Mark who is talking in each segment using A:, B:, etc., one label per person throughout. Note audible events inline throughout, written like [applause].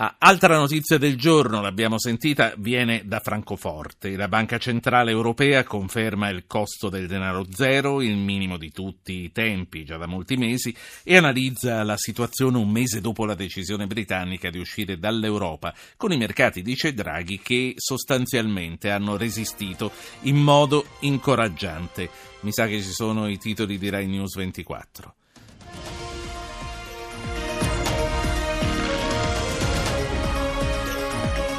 A: Ah, altra notizia del giorno, l'abbiamo sentita, viene da Francoforte. La Banca Centrale Europea conferma il costo del denaro zero, il minimo di tutti i tempi, già da molti mesi, e analizza la situazione un mese dopo la decisione britannica di uscire dall'Europa, con i mercati, dice Draghi, che sostanzialmente hanno resistito in modo incoraggiante. Mi sa che ci sono i titoli di Rai News 24.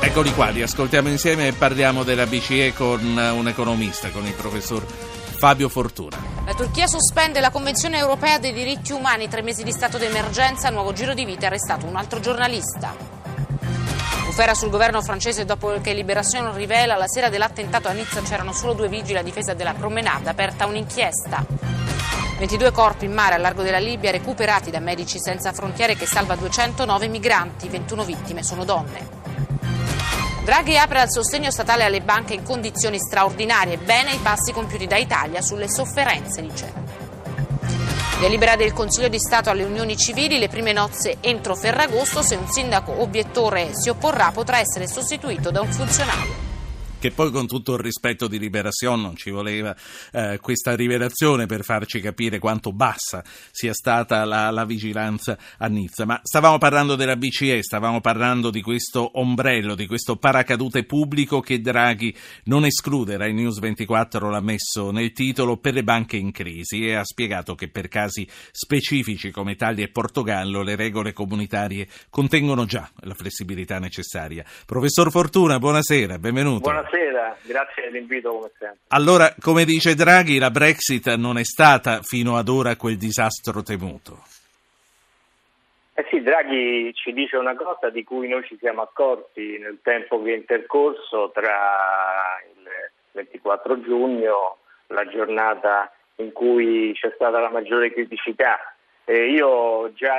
A: Eccoli qua, li ascoltiamo insieme e parliamo della BCE con un economista, con il professor Fabio Fortuna.
B: La Turchia sospende la Convenzione europea dei diritti umani, tre mesi di stato d'emergenza, nuovo giro di vita, arrestato un altro giornalista. Bufera sul governo francese dopo che Liberazione rivela la sera dell'attentato a Nizza c'erano solo due vigili a difesa della promenade, aperta un'inchiesta. 22 corpi in mare a largo della Libia recuperati da Medici Senza Frontiere che salva 209 migranti, 21 vittime sono donne. Draghi apre al sostegno statale alle banche in condizioni straordinarie. Bene i passi compiuti da Italia sulle sofferenze, dice. Delibera del Consiglio di Stato alle unioni civili, le prime nozze entro Ferragosto, se un sindaco obiettore si opporrà potrà essere sostituito da un funzionario
A: che poi con tutto il rispetto di Liberation non ci voleva eh, questa rivelazione per farci capire quanto bassa sia stata la, la, vigilanza a Nizza. Ma stavamo parlando della BCE, stavamo parlando di questo ombrello, di questo paracadute pubblico che Draghi non esclude, Rai News 24 l'ha messo nel titolo, per le banche in crisi e ha spiegato che per casi specifici come Italia e Portogallo le regole comunitarie contengono già la flessibilità necessaria. Professor Fortuna, buonasera, benvenuto.
C: Buonasera. Buonasera, grazie dell'invito come sempre.
A: Allora, come dice Draghi, la Brexit non è stata fino ad ora quel disastro temuto.
C: Eh sì, Draghi ci dice una cosa di cui noi ci siamo accorti nel tempo che è intercorso tra il 24 giugno, la giornata in cui c'è stata la maggiore criticità. Eh, io già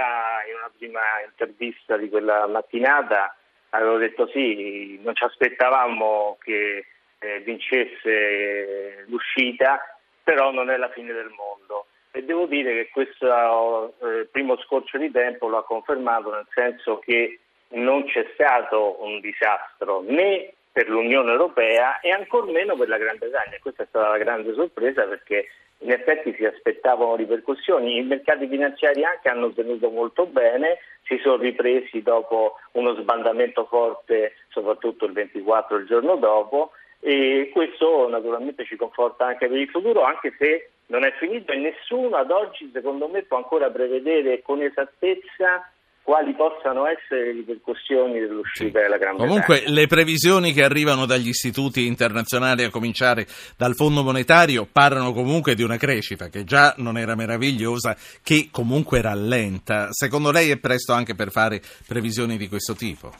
C: in una prima intervista di quella mattinata avevo detto sì, non ci aspettavamo che eh, vincesse l'uscita, però non è la fine del mondo. E devo dire che questo eh, primo scorcio di tempo lo ha confermato nel senso che non c'è stato un disastro né per l'Unione Europea e ancor meno per la Gran Bretagna. Questa è stata la grande sorpresa perché in effetti si aspettavano ripercussioni, i mercati finanziari anche hanno tenuto molto bene, si sono ripresi dopo uno sbandamento forte, soprattutto il 24 il giorno dopo e questo naturalmente ci conforta anche per il futuro, anche se non è finito e nessuno ad oggi secondo me può ancora prevedere con esattezza quali possano essere le ripercussioni dell'uscita sì. della Gran
A: Bretagna. Comunque le previsioni che arrivano dagli istituti internazionali, a cominciare dal Fondo Monetario, parlano comunque di una crescita che già non era meravigliosa, che comunque rallenta. Secondo lei è presto anche per fare previsioni di questo tipo?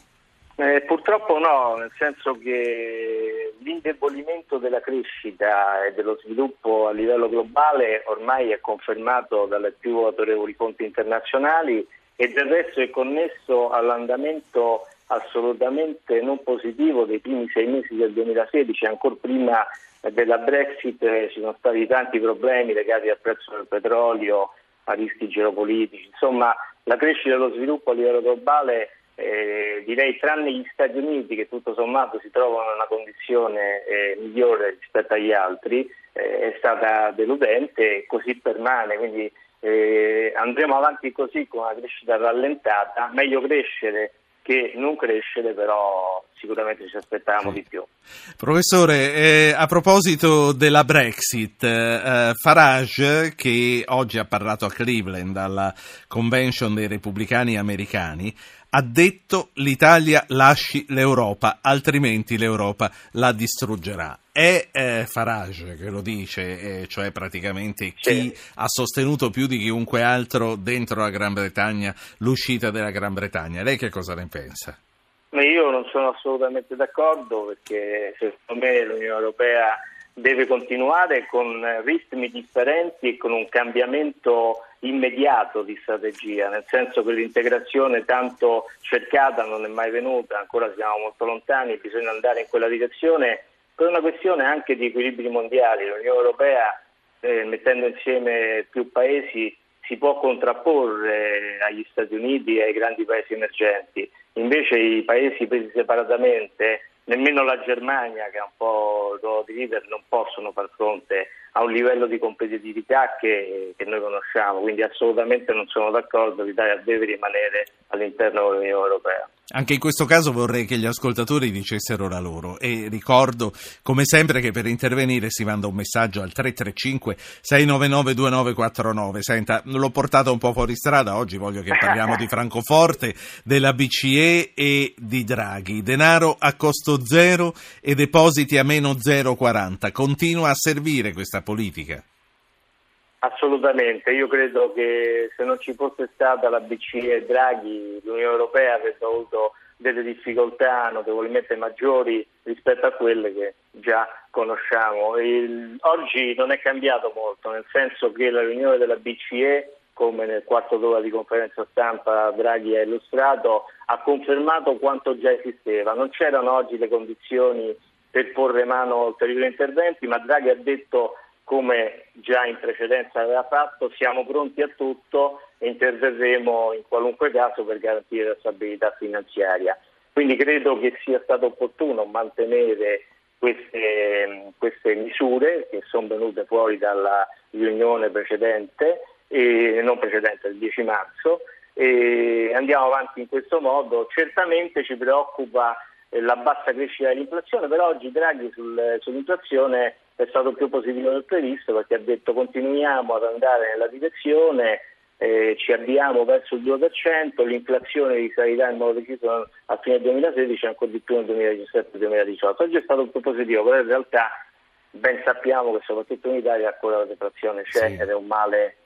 C: Eh, purtroppo no, nel senso che l'indebolimento della crescita e dello sviluppo a livello globale ormai è confermato dalle più autorevoli fonti internazionali e del resto è connesso all'andamento assolutamente non positivo dei primi sei mesi del 2016, ancora prima della Brexit eh, ci sono stati tanti problemi legati al prezzo del petrolio, a rischi geopolitici, insomma la crescita e lo sviluppo a livello globale eh, direi tranne gli Stati Uniti che tutto sommato si trovano in una condizione eh, migliore rispetto agli altri, eh, è stata deludente e così permane, quindi eh, andremo avanti così con una crescita rallentata, meglio crescere che non crescere, però sicuramente ci aspettavamo sì. di più.
A: Professore, eh, a proposito della Brexit, eh, Farage, che oggi ha parlato a Cleveland alla convention dei repubblicani americani, ha detto l'Italia lasci l'Europa, altrimenti l'Europa la distruggerà. È eh, Farage che lo dice, eh, cioè praticamente chi ha sostenuto più di chiunque altro dentro la Gran Bretagna l'uscita della Gran Bretagna. Lei che cosa ne pensa?
C: Io non sono assolutamente d'accordo perché secondo me l'Unione Europea deve continuare con ritmi differenti e con un cambiamento immediato di strategia, nel senso che l'integrazione tanto cercata non è mai venuta, ancora siamo molto lontani, bisogna andare in quella direzione per una questione anche di equilibri mondiali. L'Unione Europea, eh, mettendo insieme più paesi, si può contrapporre agli Stati Uniti e ai grandi paesi emergenti. Invece i paesi presi separatamente, nemmeno la Germania, che ha un po' il di leader, non possono far fronte a un livello di competitività che, che noi conosciamo. Quindi assolutamente non sono d'accordo, l'Italia deve rimanere all'interno dell'Unione Europea.
A: Anche in questo caso vorrei che gli ascoltatori dicessero la loro e ricordo come sempre che per intervenire si manda un messaggio al 335 699 2949. Senta, l'ho portato un po' fuori strada, oggi voglio che parliamo di [laughs] Francoforte, della BCE e di Draghi. Denaro a costo zero e depositi a meno 0,40. Continua a servire questa politica?
C: Assolutamente, io credo che se non ci fosse stata la BCE e Draghi, l'Unione Europea avrebbe avuto delle difficoltà notevolmente maggiori rispetto a quelle che già conosciamo. Il, oggi non è cambiato molto, nel senso che la riunione della BCE, come nel quarto d'ora di conferenza stampa Draghi ha illustrato, ha confermato quanto già esisteva. Non c'erano oggi le condizioni per porre mano a ulteriori interventi, ma Draghi ha detto come già in precedenza aveva fatto, siamo pronti a tutto e interverremo in qualunque caso per garantire la stabilità finanziaria. Quindi credo che sia stato opportuno mantenere queste, queste misure che sono venute fuori dalla riunione precedente, e non precedente, il 10 marzo, e andiamo avanti in questo modo. Certamente ci preoccupa la bassa crescita dell'inflazione, però oggi Draghi sul, sull'inflazione è stato più positivo del previsto perché ha detto continuiamo ad andare nella direzione, eh, ci avviamo verso il 2%, l'inflazione risalirà in modo deciso a fine 2016 e ancora di più nel 2017-2018. Oggi è stato più positivo, però in realtà ben sappiamo che soprattutto in Italia ancora la deflazione c'è sì. ed è un male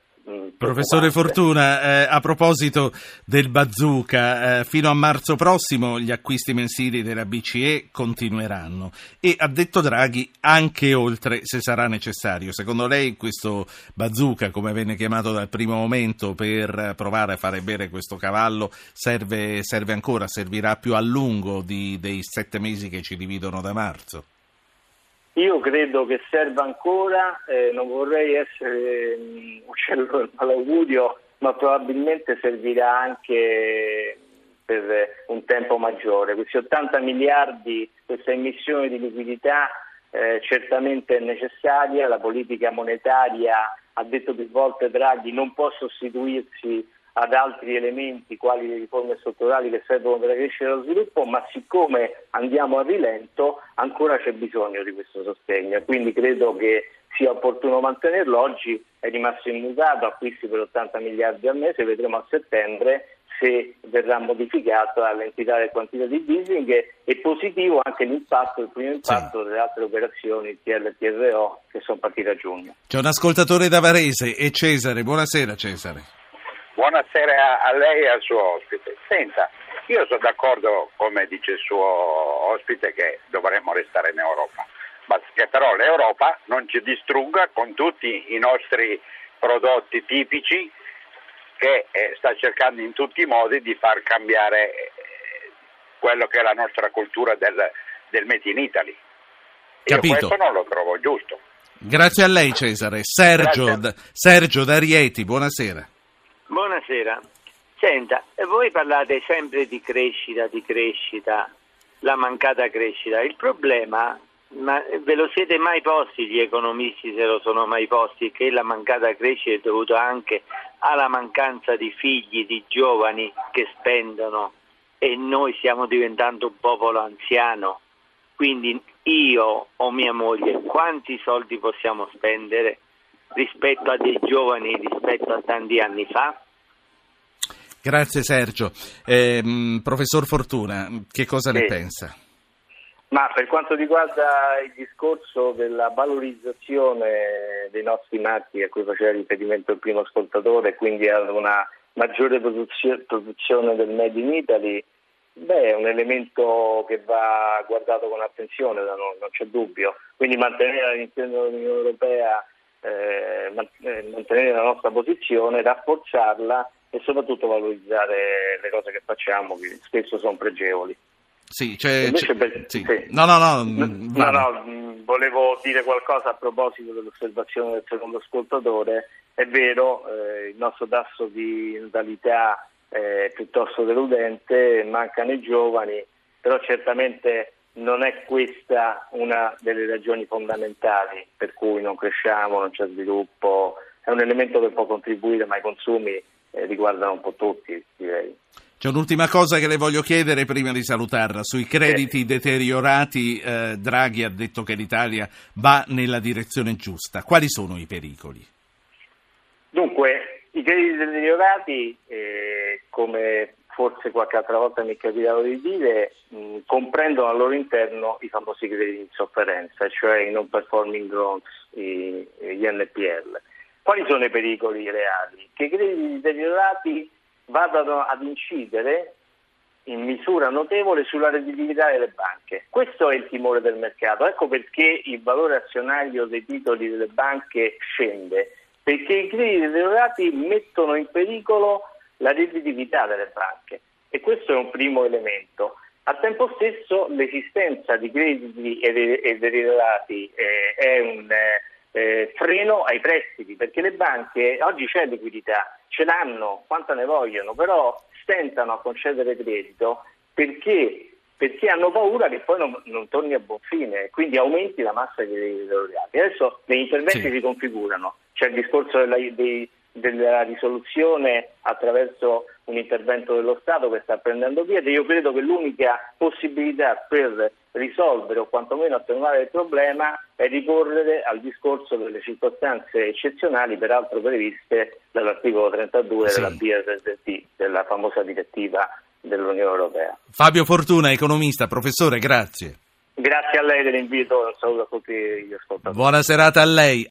A: Professore Fortuna, eh, a proposito del bazooka, eh, fino a marzo prossimo gli acquisti mensili della BCE continueranno e ha detto Draghi anche oltre se sarà necessario. Secondo lei questo bazooka, come venne chiamato dal primo momento per provare a fare bere questo cavallo, serve, serve ancora, servirà più a lungo di, dei sette mesi che ci dividono da marzo?
C: Io credo che serva ancora, eh, non vorrei essere um, uccello del malaugurio, ma probabilmente servirà anche per un tempo maggiore. Questi 80 miliardi, questa emissione di liquidità eh, certamente è necessaria, la politica monetaria, ha detto più volte Draghi, non può sostituirsi ad altri elementi quali le riforme strutturali che servono per la crescita e lo sviluppo, ma siccome andiamo a rilento ancora c'è bisogno di questo sostegno e quindi credo che sia opportuno mantenerlo. Oggi è rimasto immutato, acquisti per 80 miliardi al mese, vedremo a settembre se verrà modificata l'entità del quantitative easing e positivo anche l'impatto, il primo impatto sì. delle altre operazioni TL e TRO che sono partite a giugno.
A: C'è un ascoltatore da Varese, è Cesare. Buonasera Cesare.
D: Buonasera a lei e al suo ospite. Senta, io sono d'accordo, come dice il suo ospite, che dovremmo restare in Europa, ma che però l'Europa non ci distrugga con tutti i nostri prodotti tipici che eh, sta cercando in tutti i modi di far cambiare eh, quello che è la nostra cultura del, del Made in Italy.
A: Capito.
D: Io questo non lo trovo giusto.
A: Grazie a lei Cesare. Sergio, Sergio D'Arieti, buonasera.
E: Buonasera. Senta, voi parlate sempre di crescita, di crescita, la mancata crescita. Il problema, ma ve lo siete mai posti gli economisti se lo sono mai posti, che la mancata crescita è dovuta anche alla mancanza di figli, di giovani che spendono e noi stiamo diventando un popolo anziano. Quindi io o mia moglie quanti soldi possiamo spendere rispetto a dei giovani rispetto a tanti anni fa?
A: Grazie Sergio. Eh, professor Fortuna, che cosa sì. ne pensa?
C: Ma per quanto riguarda il discorso della valorizzazione dei nostri marchi a cui faceva riferimento il primo ascoltatore, quindi ad una maggiore produzione del Made in Italy, beh, è un elemento che va guardato con attenzione, non, non c'è dubbio. Quindi mantenere all'interno dell'Unione Europea eh, eh, mantenere la nostra posizione, rafforzarla e soprattutto valorizzare le cose che facciamo, che spesso sono pregevoli.
A: Sì, c'è, c'è, per, sì. Sì. No, no, no,
C: no, no, volevo dire qualcosa a proposito dell'osservazione del secondo ascoltatore È vero, eh, il nostro tasso di natalità è piuttosto deludente, mancano i giovani, però certamente non è questa una delle ragioni fondamentali per cui non cresciamo, non c'è sviluppo, è un elemento che può contribuire, ma i consumi eh, riguardano un po' tutti, direi.
A: C'è un'ultima cosa che le voglio chiedere prima di salutarla. Sui crediti sì. deteriorati, eh, Draghi ha detto che l'Italia va nella direzione giusta. Quali sono i pericoli?
C: Dunque, i crediti deteriorati, eh, come forse qualche altra volta mi è capitato di dire, mh, comprendono al loro interno i famosi crediti in sofferenza, cioè i non performing loans, gli NPL. Quali sono i pericoli reali? Che i crediti deteriorati vadano ad incidere in misura notevole sulla redditività delle banche. Questo è il timore del mercato. Ecco perché il valore azionario dei titoli delle banche scende, perché i crediti deteriorati mettono in pericolo la redditività delle banche e questo è un primo elemento. Al tempo stesso l'esistenza di crediti deteriorati eh, è un eh, freno ai prestiti, perché le banche oggi c'è liquidità, ce l'hanno quanta ne vogliono, però stentano a concedere credito perché, perché hanno paura che poi non, non, torni a buon fine, quindi aumenti la massa dei laureati. Adesso gli interventi sì. si configurano, c'è il discorso della, dei, della risoluzione attraverso un intervento dello Stato che sta prendendo piede. Io credo che l'unica possibilità per risolvere o quantomeno attenuare il problema è ricorrere al discorso delle circostanze eccezionali, peraltro previste dall'articolo 32 sì. della BSST, della famosa direttiva dell'Unione Europea.
A: Fabio Fortuna, economista, professore, grazie.
C: Grazie a lei dell'invito, un saluto a tutti gli ascoltatori.
A: Buona serata a lei.